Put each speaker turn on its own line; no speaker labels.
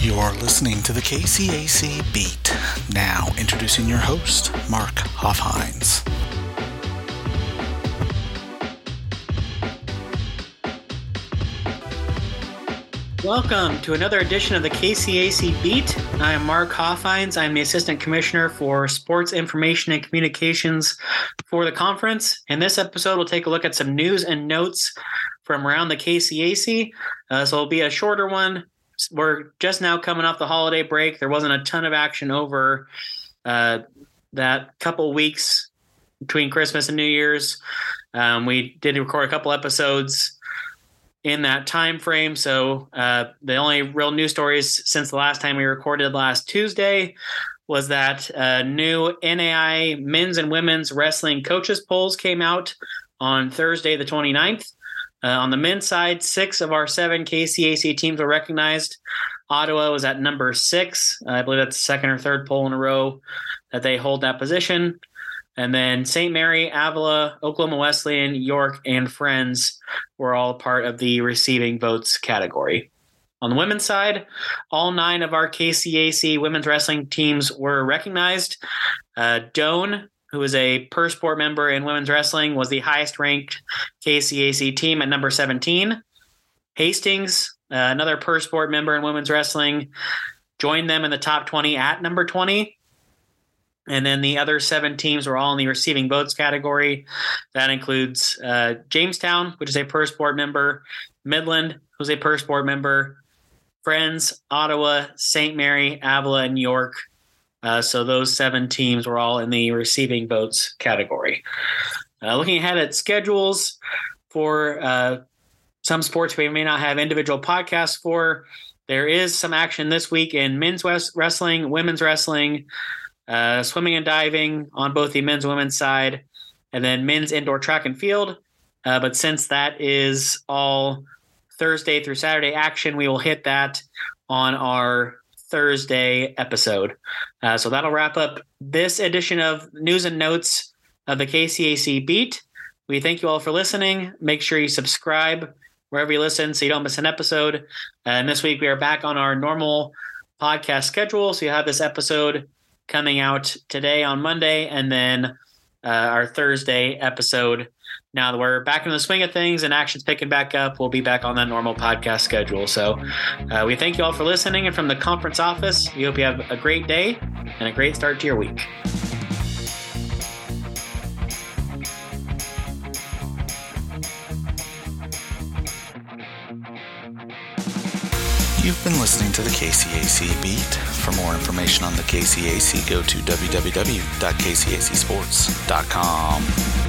You're listening to the KCAC Beat. Now, introducing your host, Mark Hoffhines.
Welcome to another edition of the KCAC Beat. I am Mark Hoffhines. I'm the Assistant Commissioner for Sports Information and Communications for the conference. In this episode, we'll take a look at some news and notes from around the KCAC. Uh, so it'll be a shorter one. We're just now coming off the holiday break. There wasn't a ton of action over uh, that couple weeks between Christmas and New Year's. Um, we did record a couple episodes in that time frame. So uh, the only real news stories since the last time we recorded last Tuesday was that uh, new NAIA men's and women's wrestling coaches polls came out on Thursday, the 29th. Uh, on the men's side, six of our seven KCAC teams were recognized. Ottawa was at number six. I believe that's the second or third poll in a row that they hold that position. And then St. Mary, Avila, Oklahoma Wesleyan, York, and Friends were all part of the receiving votes category. On the women's side, all nine of our KCAC women's wrestling teams were recognized. Uh, Doane, who is a per sport member in women's wrestling, was the highest ranked KCAC team at number 17. Hastings, uh, another per sport member in women's wrestling, joined them in the top 20 at number 20. And then the other seven teams were all in the receiving votes category. That includes uh, Jamestown, which is a per sport member, Midland, who's a per sport member, Friends, Ottawa, St. Mary, Avila, and York. Uh, so those seven teams were all in the receiving votes category. Uh, looking ahead at schedules for uh, some sports we may not have individual podcasts for, there is some action this week in men's wrestling, women's wrestling uh, swimming and diving on both the men's and women's side, and then men's indoor track and field. Uh, but since that is all Thursday through Saturday action, we will hit that on our Thursday episode. Uh, so that'll wrap up this edition of News and Notes of the KCAC Beat. We thank you all for listening. Make sure you subscribe wherever you listen so you don't miss an episode. and this week we are back on our normal podcast schedule. So you have this episode coming out today on Monday, and then uh, our Thursday episode. Now that we're back in the swing of things and action's picking back up, we'll be back on that normal podcast schedule. So uh, we thank you all for listening. And from the conference office, we hope you have a great day and a great start to your week.
You've been listening to the KCAC Beat. For more information on the KCAC, go to www.kcacsports.com.